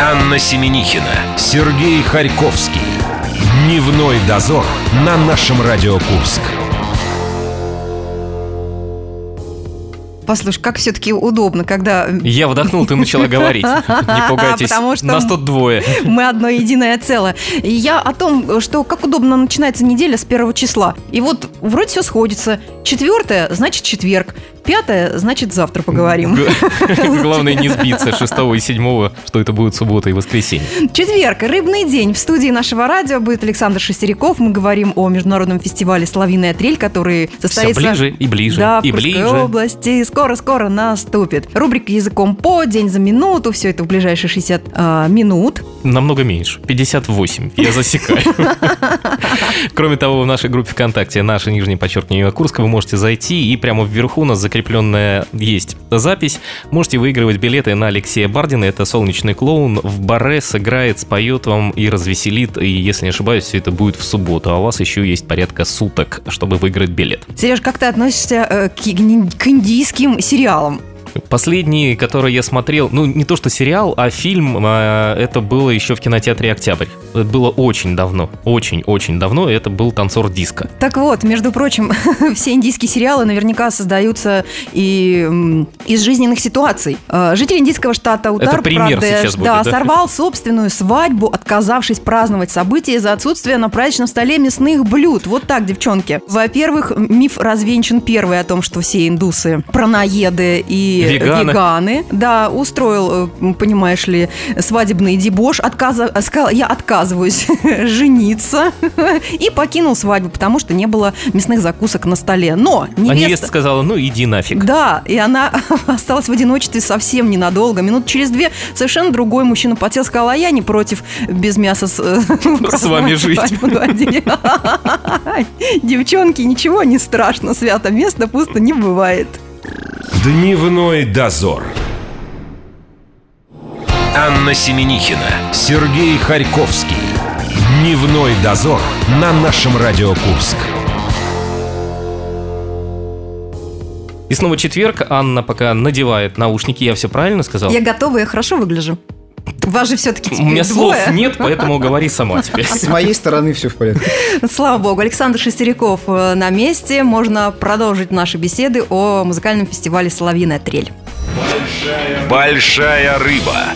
Анна Семенихина, Сергей Харьковский. Дневной дозор на нашем Радио Курск. Послушай, как все-таки удобно, когда... Я вдохнул, ты начала говорить. Не пугайтесь, Потому что нас тут двое. Мы одно единое целое. И я о том, что как удобно начинается неделя с первого числа. И вот вроде все сходится. Четвертое, значит четверг. Пятое, значит завтра поговорим. Главное не сбиться шестого и седьмого, что это будет суббота и воскресенье. Четверг, рыбный день. В студии нашего радио будет Александр Шестеряков. Мы говорим о международном фестивале «Славиная трель», который состоится... Все ближе и ближе, Да, в и Курской ближе. области. Скоро-скоро наступит. Рубрика «Языком по», день за минуту. Все это в ближайшие 60 а, минут. Намного меньше, 58, я засекаю. Кроме того, в нашей группе ВКонтакте «Наша нижнее подчеркивание Курска» вы можете зайти, и прямо вверху у нас закрепленная есть запись. Можете выигрывать билеты на Алексея Бардина, это солнечный клоун, в баре сыграет, споет вам и развеселит, и, если не ошибаюсь, все это будет в субботу, а у вас еще есть порядка суток, чтобы выиграть билет. Сереж, как ты относишься э, к, к индийским сериалам? Последний, который я смотрел, ну не то что сериал, а фильм, а, это было еще в кинотеатре «Октябрь». Это было очень давно, очень-очень давно, и это был «Танцор диска». Так вот, между прочим, все индийские сериалы наверняка создаются и из жизненных ситуаций. Э, Житель индийского штата Утар Прадеш, да, да? сорвал собственную свадьбу, отказавшись праздновать событие из-за отсутствия на праздничном столе мясных блюд. Вот так, девчонки. Во-первых, миф развенчан первый о том, что все индусы пронаеды и Веганы. веганы. Да, устроил, э, понимаешь ли, свадебный дебош. Отказа... Сказал, я отказываюсь жениться. И покинул свадьбу, потому что не было мясных закусок на столе. Но А невеста... невеста сказала, ну иди нафиг. Да, и она осталась в одиночестве совсем ненадолго. Минут через две совершенно другой мужчина подсел, сказал, а я не против без мяса с, вами жить. Девчонки, ничего не страшно, свято место пусто не бывает. Дневной дозор. Анна Семенихина, Сергей Харьковский. Дневной дозор на нашем Радио Курск. И снова четверг, Анна пока надевает наушники, я все правильно сказал? Я готова, я хорошо выгляжу. Вас же все-таки У меня теперь слов двое. нет, поэтому говори сама теперь. С моей стороны все в порядке. Слава богу, Александр Шестеряков э, на месте. Можно продолжить наши беседы о музыкальном фестивале «Соловьиная трель». Большая рыба.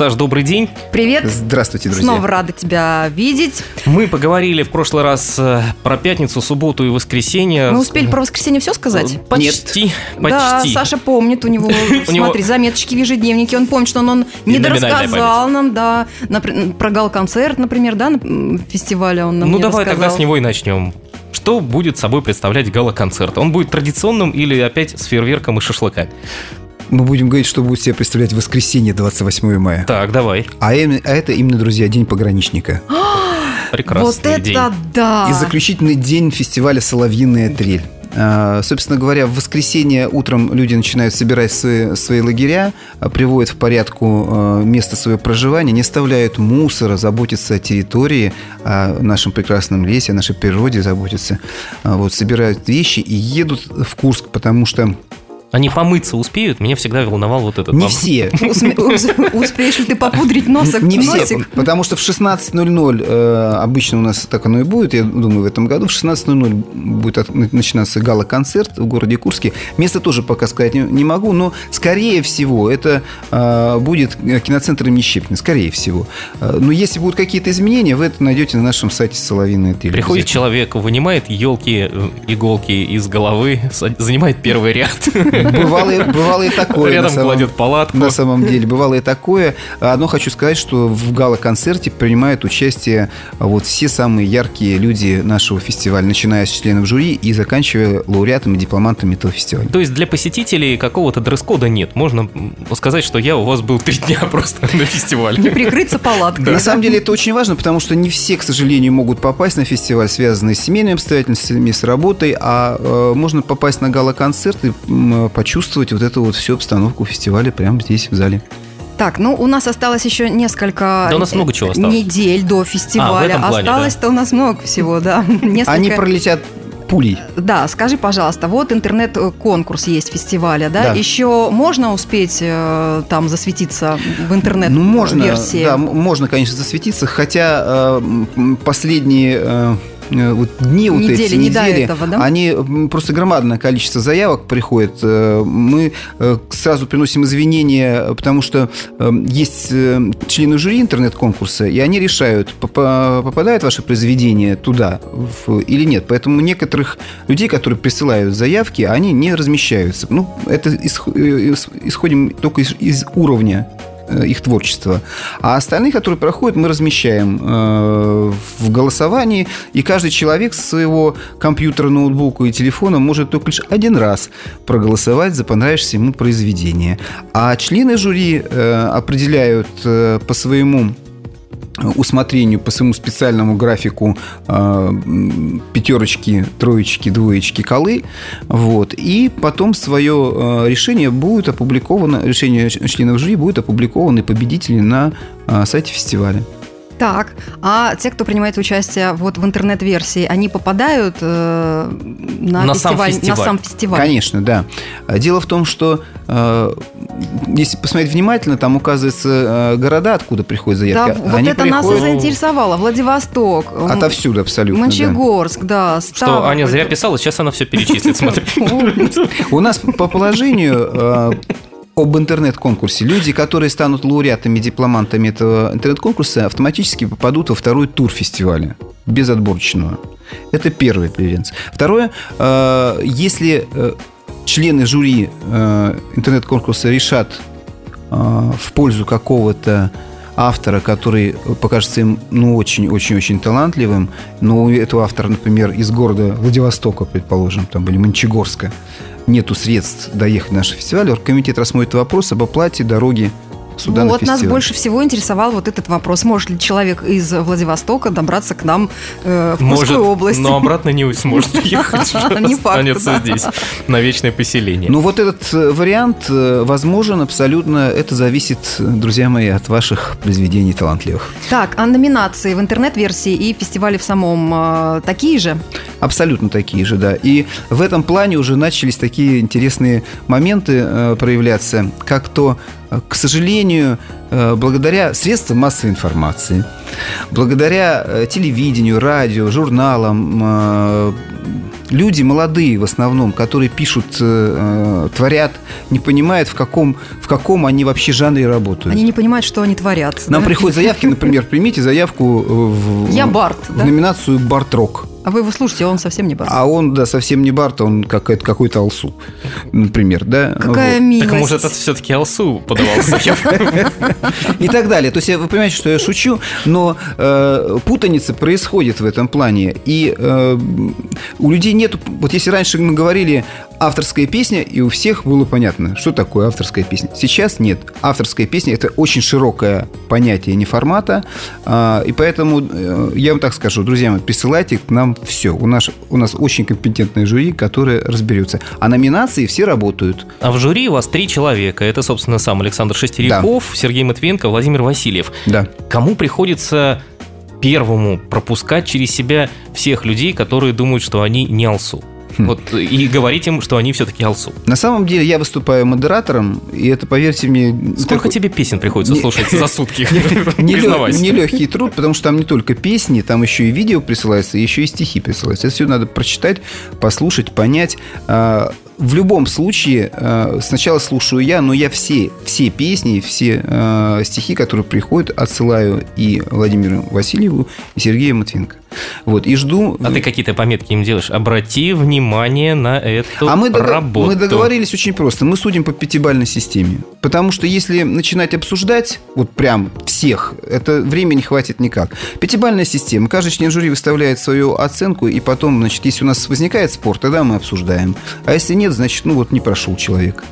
Саш, добрый день. Привет. Здравствуйте, друзья. Снова рада тебя видеть. Мы поговорили в прошлый раз э, про пятницу, субботу и воскресенье. Мы успели про воскресенье все сказать? Почти, Да, почти. Саша помнит, у него, смотри, заметочки в ежедневнике, он помнит, что он, он И не номинальная дорассказал нам, да, напр- про гал-концерт, например, да, фестивале он нам Ну давай тогда с него и начнем. Что будет собой представлять гала-концерт? Он будет традиционным или опять с фейерверком и шашлыками? Мы будем говорить, что будет себе представлять воскресенье 28 мая. Так, давай. А, именно- а это именно, друзья, День пограничника. Прекрасный Вот это день. да! И заключительный день фестиваля «Соловьиная трель». А, Собственно говоря, в воскресенье утром люди начинают собирать свои, свои лагеря, а, приводят в порядку а, место своего проживания, не оставляют мусора, заботятся о территории, о нашем прекрасном лесе, о нашей природе заботятся. Вот, собирают вещи и едут в Курск, потому что Они помыться успеют? Меня всегда волновал вот этот не вопрос. все, Успеешь ли ты попудрить носик? Не все, потому что в 16.00 э, обычно у нас так оно и будет, я думаю, в этом году. В 16.00 будет начинаться гала-концерт в городе Курске. Место тоже пока сказать не, могу, но скорее всего это э, будет киноцентр имени Щепкина, скорее всего. Э, Но если будут какие-то изменения, вы это найдете на нашем сайте «Соловиная трель». Приходит человек, вынимает елки, э, иголки из головы, занимает первый ряд. Бывало, и- бывало и такое. Рядом на самом- кладет палатку. На самом деле, бывало и такое. Одно хочу сказать, что в гала-концерте принимают участие а, вот все самые яркие люди нашего фестиваля, начиная с членов жюри и заканчивая лауреатами, дипломантами этого фестиваля. То есть для посетителей какого-то дресс-кода нет. Можно сказать, что я у вас был три дня просто на Не фестивале. прикрыться палаткой. На самом деле это очень важно, потому что не все, к сожалению, могут попасть на фестиваль, связанный с семейными обстоятельствами, с работой, а э, можно попасть на гала-концерт и почувствовать вот эту вот всю обстановку фестиваля прямо здесь, в зале. Так, ну у нас осталось еще несколько Да у нас много чего осталось. недель до фестиваля. А, плане, Осталось-то у нас много всего, да. Несколько... Они пролетят пулей. Да, скажи, пожалуйста, вот интернет-конкурс есть фестиваля, да? Да. Еще можно успеть э, там засветиться в интернет-версии? Ну, можно, да, можно, конечно, засветиться, хотя э, последние э, вот дни, вот Недели, эти не недели, этого, да? они м, просто громадное количество заявок приходит. Э, Мы э, сразу приносим извинения, потому что э, есть э, члены жюри интернет-конкурса, и они решают, попа- попадает ваше произведение туда или нет. Поэтому некоторых людей, которые присылают заявки, они не размещаются. Ну, это исх- э, ис- исходим только из, из уровня э, их творчества. А остальные, которые проходят, мы размещаем э, в голосовании, и каждый человек с своего компьютера, ноутбука и телефона может только лишь один раз проголосовать за понравившееся ему произведение. А члены жюри э, определяют э, по своему усмотрению по своему специальному графику э, пятерочки, троечки, двоечки, колы. Вот. И потом свое э, решение будет опубликовано, решение членов жюри будет опубликовано и победители на э, сайте фестиваля. Так, а те, кто принимает участие вот в интернет-версии, они попадают э, на, На сам фестиваль, фестиваль. на сам фестиваль? Конечно, да. Дело в том, что э, если посмотреть внимательно, там указываются э, города, откуда приходят заявки. Да, вот Они это нас и приходят заинтересовало. Владивосток, отовсюду абсолютно. да. Мончегорск, да, Что Аня зря писала, сейчас она все перечислит, смотри. У нас по положению э, об интернет-конкурсе люди, которые станут лауреатами, дипломантами этого интернет-конкурса, автоматически попадут во второй тур фестиваля без отборочного. Это первая преференция. Второе, э, если э, члены жюри э, интернет-конкурса решат в пользу какого-то автора, который покажется им ну очень-очень-очень талантливым, но у этого автора, например, из города Владивостока, предположим, там, или Мончегорска, нету средств доехать на наш фестиваль, оргкомитет рассмотрит вопрос об оплате дороги сюда на вот нас больше всего интересовал вот этот вопрос. Может ли человек из Владивостока добраться к нам э, в Может, Курскую область? но обратно не сможет ехать. Не факт, Останется да. здесь на вечное поселение. Ну вот этот э, вариант э, возможен абсолютно. Это зависит, друзья мои, от ваших произведений талантливых. Так, а номинации в интернет-версии и фестивале в самом э, такие же? Абсолютно такие же, да. И в этом плане уже начались такие интересные моменты э, проявляться, как то, к сожалению, э, благодаря средствам массовой информации, благодаря э, телевидению, радио, журналам, э, люди молодые в основном, которые пишут, творят, не понимают, в каком, в каком они вообще жанре работают. Они не понимают, что они творят. Нам да? приходят заявки, например, примите заявку в, Я Барт, в да? номинацию «Барт-рок». А вы его слушаете, он совсем не Барт. А он, да, совсем не Барт, он какой-то, какой-то Алсу, например, да? Какая Вот. милость. Так может, это все-таки Алсу подавал заявку? И так далее. То есть я- вы понимаете, что я шучу, но э, путаница происходит в этом плане. И э, у людей нету... Вот если раньше мы говорили авторская песня, и у всех было понятно, что такое авторская песня. Сейчас нет. Авторская песня – это очень широкое понятие не формата. а, и поэтому э, я вам так скажу, друзья мои, присылайте к нам все. У нас, у нас очень компетентное жюри, которое разберется. А номинации все работают. А в жюри у вас три человека. Это, собственно, сам Александр Шестеряков, Сергей Матвиенко, Владимир Васильев. Да. Кому приходится первому пропускать через себя всех людей, которые думают, что они не Алсу? Хм. Вот, и говорить им, что они все-таки Алсу. На самом деле я выступаю модератором, и это, поверьте мне... Сколько такой- тебе песен приходится Не- слушать за сутки? Нелегкий труд, потому что там не только песни, там еще и видео присылается, еще и стихи присылаются. Это все надо прочитать, послушать, понять. А, В любом случае, а, сначала слушаю я, но я все, все песни, все а, стихи, которые приходят, отсылаю и Владимиру Васильеву, и Сергею Матвинко. Вот, и жду... А ты какие-то пометки им делаешь? Обрати внимание на эту А мы, работу. мы договорились очень просто. Мы судим по пятибалльной системе. Потому что если начинать обсуждать, вот прям всех, это времени хватит никак. Пятибалльная система. Каждый член жюри выставляет свою оценку, и потом, значит, если у нас возникает спор, тогда мы обсуждаем. А если нет, значит, ну вот не прошел человек.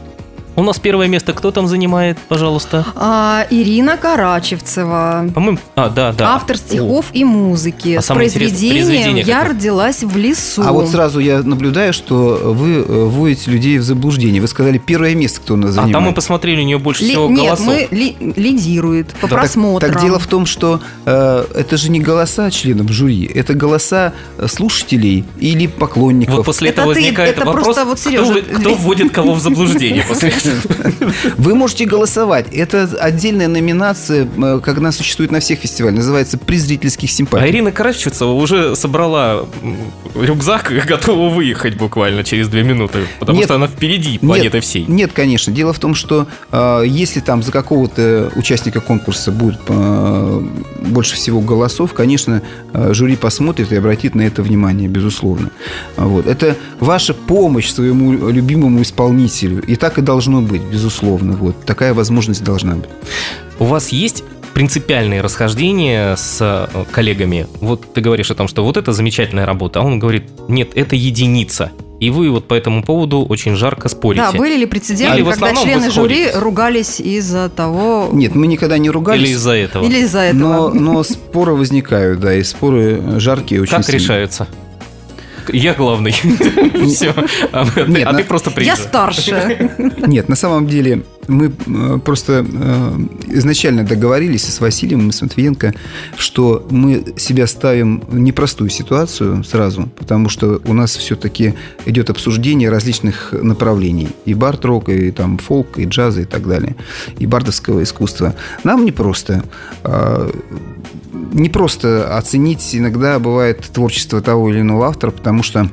У нас первое место кто там занимает, пожалуйста? А, Ирина Карачевцева. По-моему, а, да, да. Автор стихов и музыки. А С произведением произведение «Я какое? родилась в лесу». А вот сразу я наблюдаю, что вы э, вводите людей в заблуждение. Вы сказали первое место, кто у нас А занимает. там мы посмотрели, у нее больше Ли- всего Нет, голосов. мы ли- лидирует по Да, так- просмотрам. Так дело в том, что э, это же не голоса членов жюри, это голоса э, слушателей или поклонников. Вот после Это этого ты- возникает это вопрос, просто вот, кто, Сережа, вы- кто вводит кого в заблуждение после этого. Вы можете голосовать. Это отдельная номинация, э, как она существует на всех фестивалях, называется «Приз зрительских А симпатий». Ирина Карачевцева уже собрала рюкзак и готова выехать буквально через две минуты, потому Нет. что она впереди планеты всей. Нет, конечно. Дело в том, что э, если там за какого-то участника конкурса будет э, больше всего голосов, конечно, э, жюри посмотрит и обратит на это внимание, безусловно. Вот. Это ваша помощь своему любимому исполнителю. И так и должно быть, безусловно. Вот. Такая возможность должна быть. У вас есть принципиальные расхождения с э, коллегами? Вот ты говоришь о том, что вот это замечательная работа, а он говорит, нет, это единица. И вы вот по этому поводу очень жарко спорите. Да, были ли прецеденты, Или когда члены жюри ругались из-за того... Нет, мы никогда не ругались. Или из-за этого? Или из-за этого. Но, но споры возникают, да, и споры жаркие очень Как сильно. решаются? Я главный. Все. А ты а ты просто Я приезжай. старше. Нет, на самом деле мы э, просто э, изначально договорились с Василием и с Матвиенко, что мы себя ставим в непростую ситуацию сразу, потому что у нас все-таки идет обсуждение различных направлений. И бард-рок, и там фолк, и джаза, и так далее. И бардовского искусства. Нам непросто. Не просто оценить иногда бывает творчество того или иного автора, потому что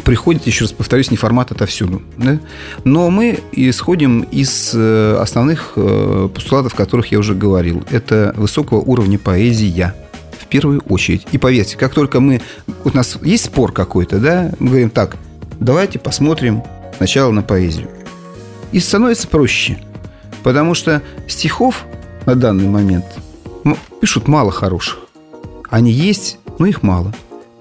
приходит, еще раз повторюсь, не формат отовсюду. Да? Но мы исходим из э, основных э, постулатов, о которых я уже говорил. Это высокого уровня поэзия в первую очередь. И поверьте, как только мы... У нас есть спор какой-то, да? Мы говорим так, давайте посмотрим сначала на поэзию. И становится проще. Потому что стихов на данный момент пишут мало хороших. Они есть, но их мало.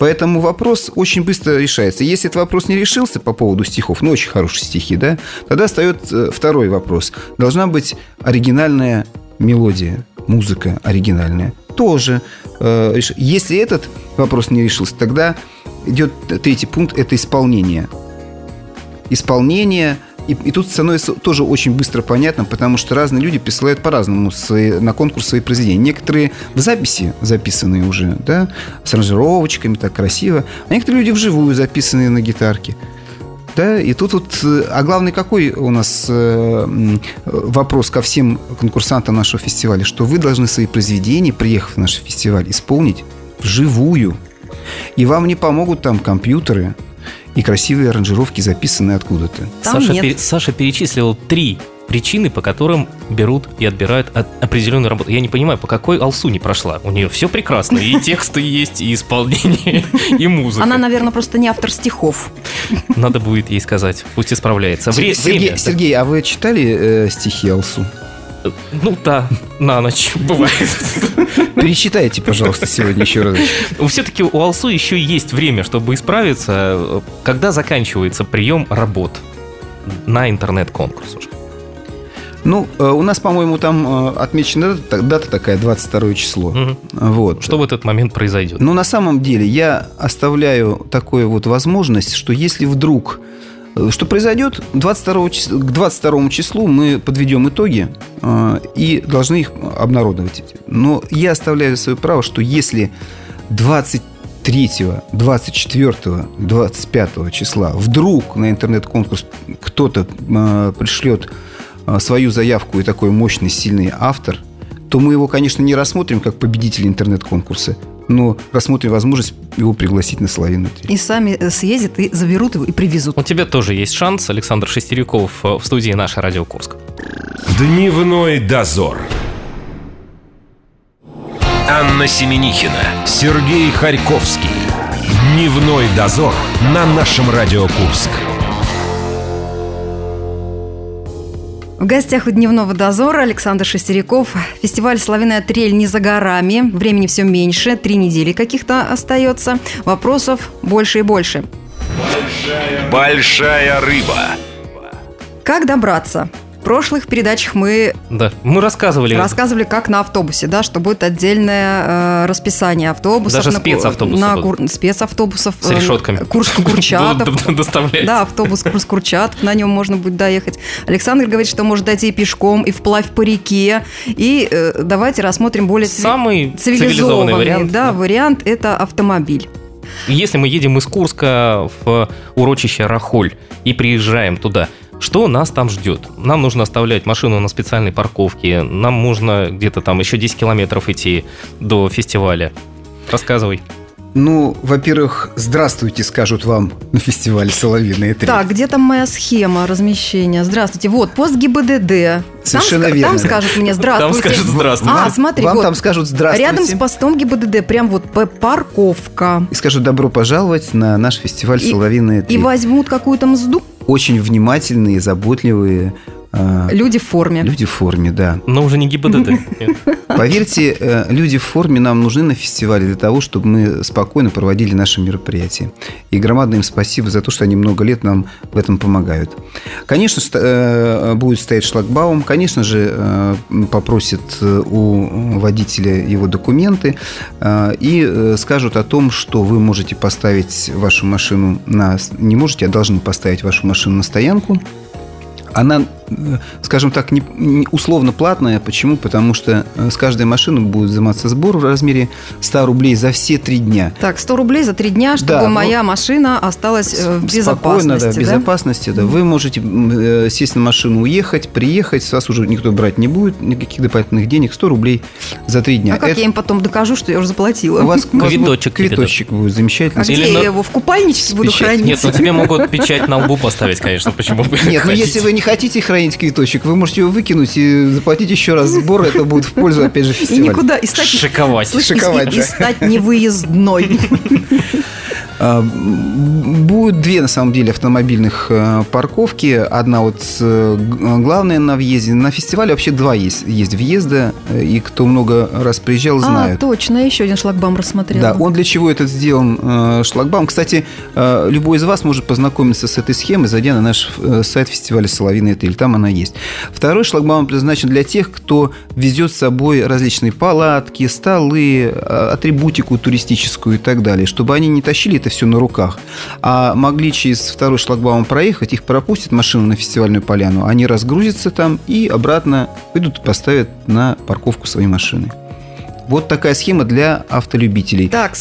Поэтому вопрос очень быстро решается. Если этот вопрос не решился по поводу стихов, ну, очень хорошие стихи, да, тогда встает э, второй вопрос. Должна быть оригинальная мелодия, музыка оригинальная. Тоже. э, Если этот вопрос не решился, тогда идет третий пункт – это исполнение. Исполнение и, и тут становится тоже очень быстро понятно, потому что разные люди присылают по-разному свои, на конкурс свои произведения. Некоторые в записи записанные уже, да, с аранжировочками, так красиво. А некоторые люди вживую записанные на гитарке. Да, и тут вот, э, а главный какой у нас э, вопрос ко всем конкурсантам нашего фестиваля, что вы должны свои произведения, приехав в наш фестиваль, исполнить вживую. И вам не помогут там компьютеры и красивые аранжировки, записанные откуда-то. Там Саша, нет. пере- Саша перечислил три причины, по которым берут и отбирают от- определенную работу. Я не понимаю, по какой Алсу не прошла. У нее все прекрасно. И тексты есть, и исполнение, и музыка. Она, наверное, просто не автор стихов. Надо будет ей сказать. Пусть исправляется. Сергей. Сергей, а вы читали э, стихи Алсу? Ну да, на ночь бывает. Перечитайте, пожалуйста, сегодня еще раз. Все-таки у Алсу еще есть время, чтобы исправиться, когда заканчивается прием работ на интернет-конкурс уже. Ну, э, у нас, по-моему, там э, отмечена дата, дата такая, 22 число. Мгм. Вот. Что в этот момент произойдет? Но на самом деле я оставляю такую вот возможность, что если вдруг что произойдет, 22 чис- к 22 числу мы подведем итоги э, и должны их обнародовать. Но я оставляю свое право, что если 23, 24, 25 числа вдруг на интернет-конкурс кто-то э, пришлет э, свою заявку и такой мощный, сильный автор, то мы его, конечно, не рассмотрим как победителя интернет-конкурса, но рассмотрим возможность его пригласить на Соловьиную трель. И сами э, съездят и заберут его и привезут. У тебя тоже есть шанс, Александр Шестеряков э, в студии «Наша Радио Курск». Дневной дозор. Анна Семенихина, Сергей Харьковский. Дневной дозор на нашем Радио Курск. В гостях у Дневного дозора Александр Шестеряков. Фестиваль «Славяная трель» не за горами. Времени все меньше. Три недели каких-то остается. Вопросов больше и больше. Большая рыба. Как добраться? В прошлых передачах мы Да, мы рассказывали. рассказывали, как на автобусе, да, что будет отдельное э, расписание автобусов. Даже на, спецавтобусы На кур- спецавтобусов. С э, решетками. Курск-Курчатов. Будут доставлять. Да, автобус Курск-Курчатов, на нем можно будет доехать. Александр говорит, что может дойти и пешком, и вплавь по реке. И э, давайте рассмотрим более Самый цивилизованный цивилизованный вариант. Да, вариант – это автомобиль. Если мы едем из Курска в урочище Рахоль и приезжаем туда, что нас там ждет? Нам нужно оставлять машину на специальной парковке, нам нужно где-то там еще 10 километров идти до фестиваля. Рассказывай. Ну, во-первых, здравствуйте, скажут вам на фестивале «Соловьиная трель». Так, где там моя схема размещения? Здравствуйте. Вот, пост ГИБДД. Совершенно там, верно, Там скажут мне Там здравствуйте. скажут здравствуйте. А, смотри, Вам вот. там скажут здравствуйте. Рядом с постом ГИБДД прям вот парковка. И скажут добро пожаловать на наш фестиваль И- «Соловьиная И трель». возьмут какую-то мзду Очень внимательные, заботливые люди в форме. люди в форме, да. Но уже не ГИБДД. Поверьте, э, люди в форме нам нужны на фестивале для того, чтобы мы спокойно проводили наши мероприятия. И громадное им спасибо за то, что они много лет нам в этом помогают. Конечно, э, будет стоять шлагбаум. Конечно же, э, попросят у водителя его документы и скажут о том, что вы можете поставить вашу машину на... Не можете, а должны поставить вашу машину на стоянку. Она, скажем так, не, не- условно платная. Почему? Потому что э, с каждой машины будет взиматься сбор в размере 100 рублей за все три дня. Так, 100 рублей за три дня, чтобы Да, ну, моя машина осталась э, в Спокойно, да, безопасности. в безопасности, да. Вы можете э, сесть на машину, уехать, приехать, с вас уже никто брать не будет, никаких дополнительных денег, 100 рублей за три дня. А как Это- я им потом докажу, что я уже заплатила? у вас, Квиточек квиточек будет замечательно. А где Или на- я его в купальничке буду Печать. хранить? Нет, ну тебе могут печать на лбу поставить, конечно, почему бы Нет, ну ходить. если вы не хотите хранить квиточек, вы можете его выкинуть и заплатить еще раз сбор. Это будет в пользу, опять же, И фестиваля. никуда, и стать... Шиковать. Слышь, и- Шиковать, и, да. стать невыездной. А, Будет две, на самом деле, автомобильных э, парковки. Одна вот э, г- главная на въезде. На фестивале вообще два есть, есть въезда. э, И кто много раз приезжал, А, знают. точно, еще один шлагбаум рассмотрела. Да, он для чего этот сделан э, шлагбаум. Кстати, э, любой из вас может познакомиться с этой схемой, зайдя на наш э, сайт фестиваля «Соловьиная трель». Там она есть. Второй шлагбаум предназначен для тех, кто везет с собой различные палатки, столы, э, атрибутику туристическую и так далее, чтобы они не тащили это все на руках, а могли через второй шлагбаум проехать, их пропустят машину на фестивальную поляну, они разгрузятся там и обратно выйдут и поставят на парковку свои машины. Вот такая схема для автолюбителей. Так,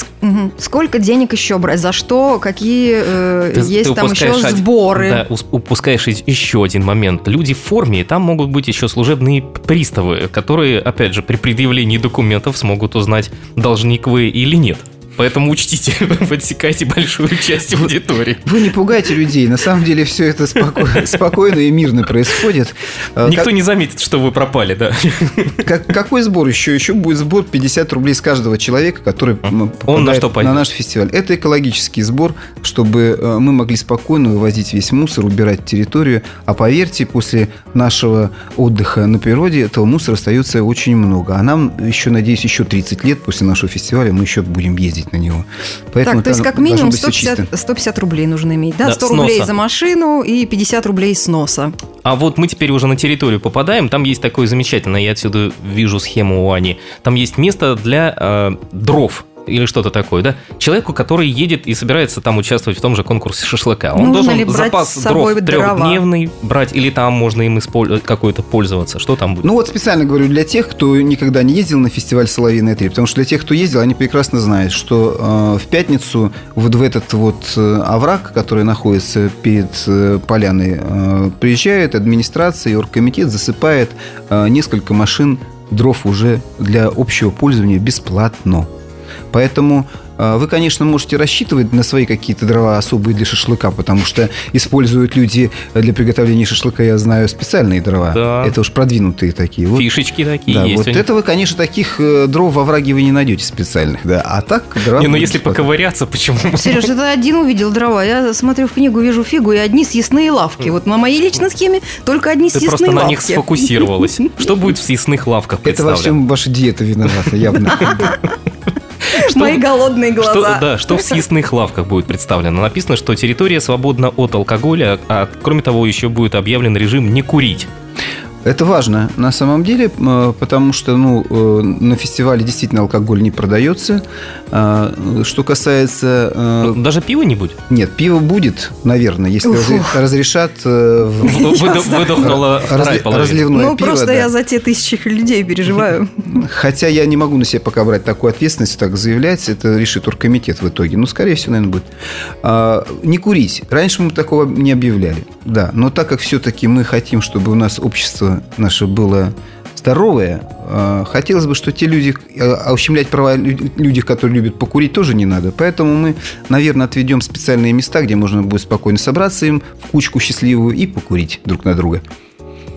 сколько денег еще брать? За что? Какие э, Ты- есть ты там еще сборы? Да, ус- упускаешь еще один момент. Люди в форме, и там могут быть еще служебные приставы, которые, опять же, при предъявлении документов смогут узнать, должник вы или нет. Поэтому учтите, вы отсекаете большую часть аудитории. Вы не пугайте людей. На самом деле все это споко- спокойно и мирно происходит. Э, Никто как- не заметит, что вы пропали, да. как- какой сбор еще? Еще будет сбор 50 рублей с каждого человека, который что пойдет? на наш фестиваль. Это экологический сбор, чтобы э, мы могли спокойно вывозить весь мусор, убирать территорию. А поверьте, после нашего отдыха на природе этого мусора остается очень много. А нам еще, надеюсь, еще 30 лет после нашего фестиваля мы еще будем ездить на него. Поэтому Так, то есть как минимум должно быть всё 150, 150 рублей нужно иметь, да? Да, 100 с рублей носа. за машину и 50 рублей с носа. А вот мы теперь уже на территорию попадаем, там есть такое замечательное, я отсюда вижу схему у Ани, там есть место для э, дров или что-то такое, да? Человеку, который едет и собирается там участвовать в том же конкурсе шашлыка. Он Нужно должен ли брать запас с собой дров дрова? трехдневный брать, или там можно им использовать какой-то пользоваться? Что там будет? Ну вот специально говорю для тех, кто никогда не ездил на фестиваль «Соловьиная трель», потому что для тех, кто ездил, они прекрасно знают, что э, в пятницу вот в этот вот э, овраг, который находится перед э, поляной, э, приезжает администрация и оргкомитет засыпает э, несколько машин дров уже для общего пользования бесплатно. Поэтому э, вы, конечно, можете рассчитывать на свои какие-то дрова особые для шашлыка, потому что используют люди для приготовления шашлыка, я знаю, специальные дрова. Да. Это уж продвинутые такие. Вот Фишечки такие да, есть. вот это вы, конечно, таких э, дров во враге вы не найдете специальных, да. А так дрова... Не, ну если бесплатно. поковыряться, почему? Сереж, это один увидел дрова. Я смотрю в книгу, вижу фигу и одни съестные лавки. Вот на моей личной схеме только одни Ты съестные просто на лавки. них сфокусировалась. Что будет в съестных лавках Это во всем ваша диета виновата, явно. Мои голодные Что, глаза. да, что в съестных лавках будет представлено? Написано, что территория свободна от алкоголя, а кроме того еще будет объявлен режим не курить. Это важно на самом деле, э, потому что ну, э, на фестивале действительно алкоголь не продается. А, Что касается... э, Ну, Даже пива не будет. Нет, пиво будет, наверное, если Уф. разре- разрешат Выдохнула разливное Ну, пиво. просто да. я за те тысячи людей переживаю. Хотя я не могу на себя пока брать такую ответственность, так заявлять. Это решит оргкомитет в итоге. Ну, скорее всего, наверное, будет. А, не курить. Раньше мы такого не объявляли. Да, но так как все-таки мы хотим, чтобы у нас общество наше было здоровое, а, хотелось бы, что те люди, а ущемлять права лю- людей, которые любят покурить, тоже не надо. Поэтому мы, наверное, отведем специальные места, где можно будет спокойно собраться им в кучку счастливую и покурить друг на друга.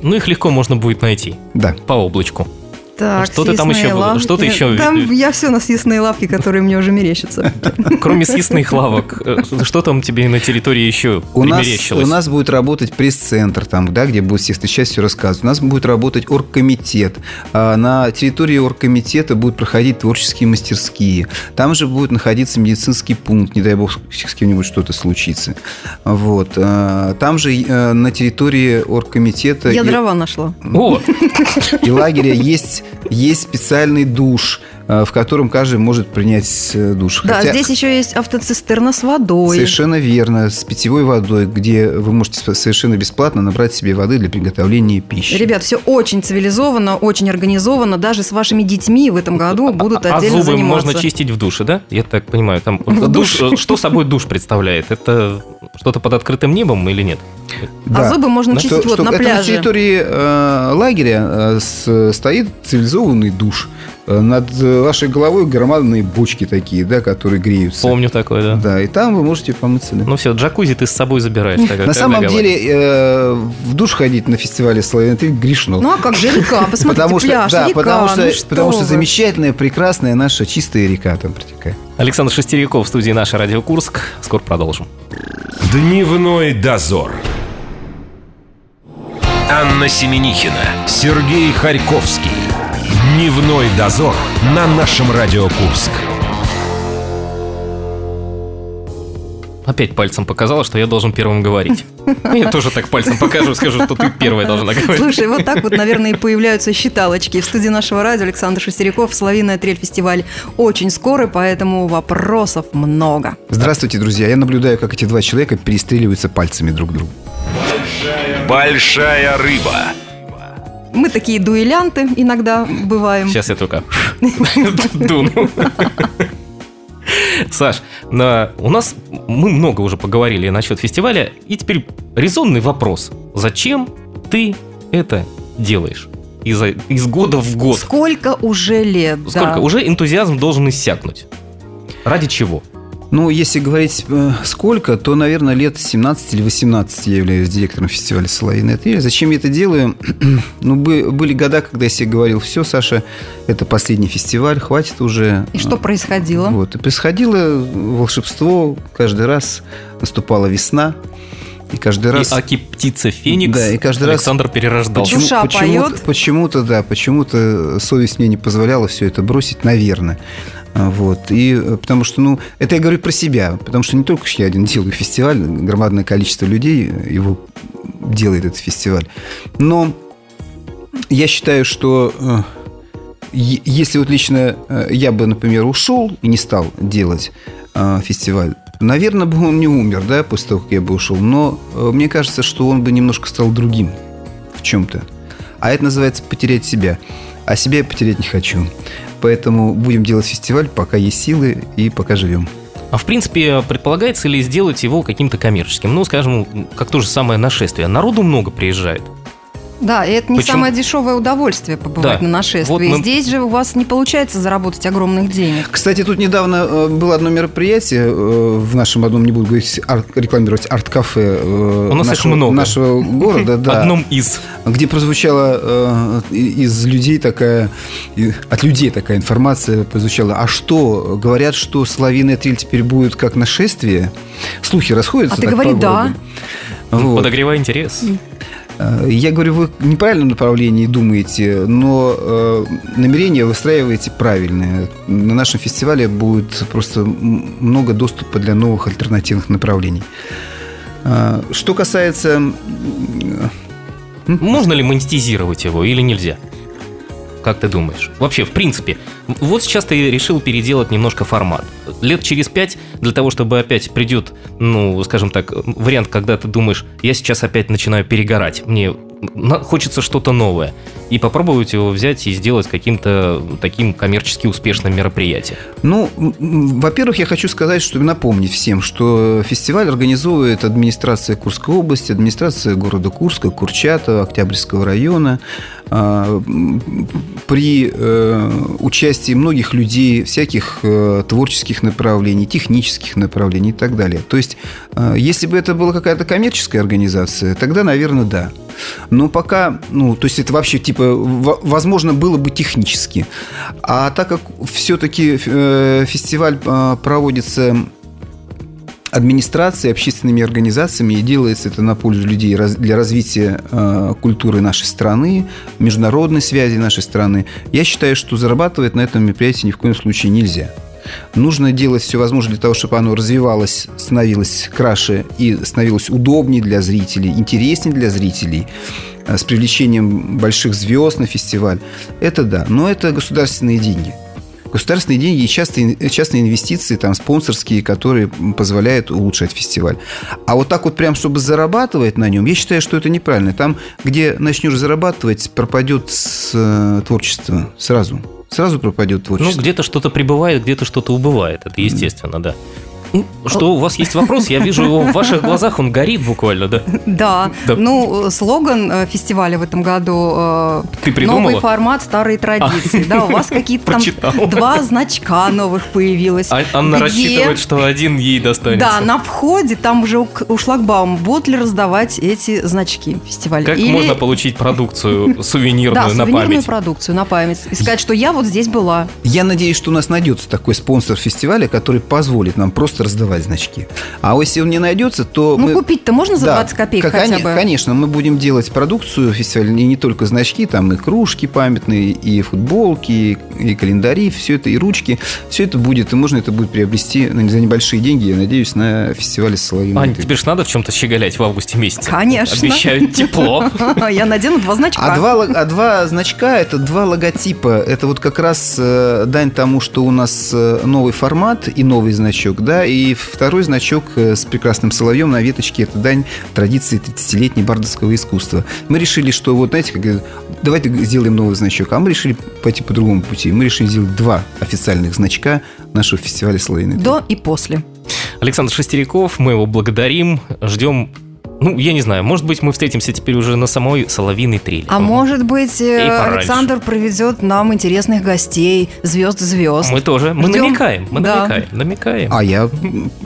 Ну, их легко можно будет найти Да. по облачку. Так, Что ты там еще было? лавки. Что ты еще- Там я все на съестные лавки, которые мне уже мерещатся. Кроме съестных лавок, э, что там тебе на территории еще У нас, примерещилось? у нас будет работать пресс-центр, там, да, где будут всех встречать, все рассказывать. У нас будет работать оргкомитет. А На территории оргкомитета будут проходить творческие мастерские. Там же будет находиться медицинский пункт, не дай бог с кем-нибудь что-то случится. Вот. А, Там же э, на территории оргкомитета Я и, дрова нашла. О, и лагеря есть, есть специальный душ, в котором каждый может принять э, душ. Да, Хотя- здесь еще есть автоцистерна с водой. Совершенно верно, с питьевой водой, где вы можете совершенно бесплатно набрать себе воды для приготовления пищи. Ребят, все очень цивилизованно, очень организовано. Даже с вашими детьми в этом году будут а отдельно зубы заниматься. можно чистить в душе, да? Я так понимаю, там В душ, душе. что собой душ представляет? Это что-то под открытым небом или нет? А зубы можно Да, чистить что- вот что на это на пляже. территории э, лагеря э, с- стоит цивилизованный душ. Э, Над э, вашей головой громадные бочки такие, да, которые греются. Помню такое, да. Да, и там вы можете помыться. да. Ну все, джакузи ты с собой забираешь. так на самом деле э, в душ ходить на фестивале Славян ты грешно. Ну а как же река? Посмотрите, потому что, пляж, да, река. потому что, ну что потому что замечательная, прекрасная наша чистая река там протекает. Александр Шестеряков в студии «Наша Радио Курск». Скоро продолжим. Дневной дозор. Анна Семенихина, Сергей Харьковский. Дневной дозор на нашем Радио Курск. Опять пальцем показала, что я должен первым говорить. Я тоже так пальцем покажу, скажу, что ты первая должна говорить. Слушай, вот так вот, наверное, и появляются считалочки. В студии нашего радио Александр Шестеряков, Соловиная трель фестиваль очень скоро, поэтому вопросов много. Здравствуйте, друзья. Я наблюдаю, как эти два человека перестреливаются пальцами друг к другу. Большая рыба. Мы такие дуэлянты иногда бываем. Сейчас я только дуну. Саш, на- у нас мы много уже поговорили насчет фестиваля, и теперь резонный вопрос. Зачем ты это делаешь? Из, из года в год. Сколько уже лет? Сколько? да. Уже энтузиазм должен иссякнуть. Ради чего? Ну, если говорить э, сколько, то, наверное, лет 17 или 18 я являюсь директором фестиваля «Соловьиная трель». Зачем я это делаю? ну, бы- были года, когда я себе говорил, все, Саша, это последний фестиваль, хватит уже. И что происходило? Вот. И происходило волшебство, каждый раз наступала весна, и каждый раз... И Аки птица Феникс Да, и каждый раз- Александр перерождался. Душа почему-то, поет. почему-то, да, почему-то совесть мне не позволяла все это бросить, наверное. А, Вот. И э, потому что, ну, это я говорю про себя, потому что не только я один делаю фестиваль, громадное количество людей его делает этот фестиваль. Но я считаю, что э, если вот лично э, я бы, например, ушел и не стал делать э, фестиваль, наверное, бы он не умер, да, после того, как я бы ушел. Но э, мне кажется, что он бы немножко стал другим в чем-то. А это называется потерять себя. А себя я потерять не хочу. Поэтому будем делать фестиваль, пока есть силы и пока живем. А в принципе, предполагается ли сделать его каким-то коммерческим? Ну, скажем, как то же самое нашествие. Народу много приезжает. Да, и это не Почему? самое дешевое удовольствие побывать Да. на нашествии. Вот мы- Здесь же у вас не получается заработать огромных денег. Кстати, тут недавно э, было одно мероприятие э, в нашем одном, не буду говорить, ар- рекламировать, арт-кафе э, У нас нашего, много. нашего города, да, Одном из. где прозвучала из людей такая, от людей такая информация прозвучала. А что, говорят, что Славиная трель теперь будет как нашествие? Слухи расходятся А ты так говори по «да». городу. Вот. Подогревая интерес. Э, я говорю, вы в неправильном направлении думаете, но э, намерения выстраиваете правильные. На нашем фестивале будет просто много доступа для новых альтернативных направлений. Э, что касается... Можно ли монетизировать его или нельзя? Как ты думаешь? Вообще, в принципе, вот сейчас ты решил переделать немножко формат. Лет через пять, для того, чтобы опять придет, ну, скажем так, вариант, когда ты думаешь, я сейчас опять начинаю перегорать, мне хочется что-то новое. И попробовать его взять и сделать каким-то таким коммерчески успешным мероприятием. Ну, во-первых, я хочу сказать, чтобы напомнить всем, что фестиваль организовывает администрация Курской области, администрация города Курска, Курчатова, Октябрьского района, а, при э, участии многих людей, всяких э, творческих направлений, технических направлений и так далее. То есть, э, если бы это была какая-то коммерческая организация, тогда, наверное, да. Но пока, ну, то есть это вообще типа, возможно, было бы технически. А так как все-таки фестиваль проводится администрацией, общественными организациями, и делается это на пользу людей для развития э, культуры нашей страны, международной связи нашей страны. Я считаю, что зарабатывать на этом мероприятии ни в коем случае нельзя. Нужно делать все возможное для того, чтобы оно развивалось, становилось краше и становилось удобнее для зрителей, интереснее для зрителей э, с привлечением больших звезд на фестиваль. Это да, но это государственные деньги государственные деньги и частые, частные инвестиции, там, спонсорские, которые позволяют улучшать фестиваль. А вот так вот прям, чтобы зарабатывать на нем, я считаю, что это неправильно. Там, где начнешь зарабатывать, пропадет э, творчество сразу. Сразу пропадет творчество. Ну, где-то что-то прибывает, где-то что-то убывает. Это естественно, да. Что, у вас есть вопрос? Я вижу его в ваших глазах, он горит буквально, да? Да. да. Ну, слоган э, фестиваля в этом году э, Ты придумала? Новый формат, старые традиции. А. Да, у вас какие-то там два значка новых появилось. А, Анна где... рассчитывает, что один ей достанется. Да, на входе там уже у, у шлагбаума будут ли раздавать эти значки фестиваля. Как Или... можно получить продукцию сувенирную да, на сувенирную память? продукцию на память. И сказать, что я вот здесь была. Я надеюсь, что у нас найдется такой спонсор фестиваля, который позволит нам просто раздавать значки. А если он не найдется, то... Ну, мы... купить-то можно за 20 копеек как, хотя бы? Конечно, мы будем делать продукцию фестиваля, и не только значки, там и кружки памятные, и футболки, и календари, все это, и ручки. Все это будет, и можно это будет приобрести за небольшие деньги, я надеюсь, на фестивале Соловьиной. Ань, тебе же надо в чем-то щеголять в августе месяце. Конечно. Обещают тепло. Я надену два значка. А два, а два значка – это два логотипа. Это вот как раз э, дань тому, что у нас э, новый формат и новый значок, да, и Второй значок э, с прекрасным соловьем на веточке – это дань традиции 30-летней бардовского искусства. Мы решили, что вот, знаете, как, давайте сделаем новый значок. А мы решили пойти по другому пути. Мы решили сделать два официальных значка нашего фестиваля «Соловейный До и после. Александр Шестеряков, мы его благодарим, ждем ну, я не знаю, может быть, мы встретимся теперь уже на самой Соловиной трели. А может быть, э, Александр проведет нам интересных гостей, звезд-звезд. Мы тоже, мы Ждем. намекаем, мы да. намекаем, намекаем. А я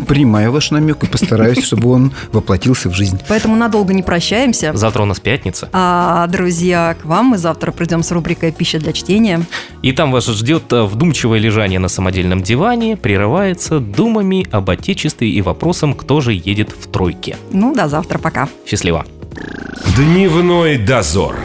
принимаю ваш намек и постараюсь, чтобы он воплотился в жизнь. Поэтому надолго не прощаемся. Завтра у нас пятница. А, друзья, к вам мы завтра придем с рубрикой «Пища для чтения». И там вас ждет э, вдумчивое лежание на самодельном диване, прерывается думами об отечестве и вопросом, кто же едет в тройке. Ну, до завтра, пока. Счастливо. Дневной дозор.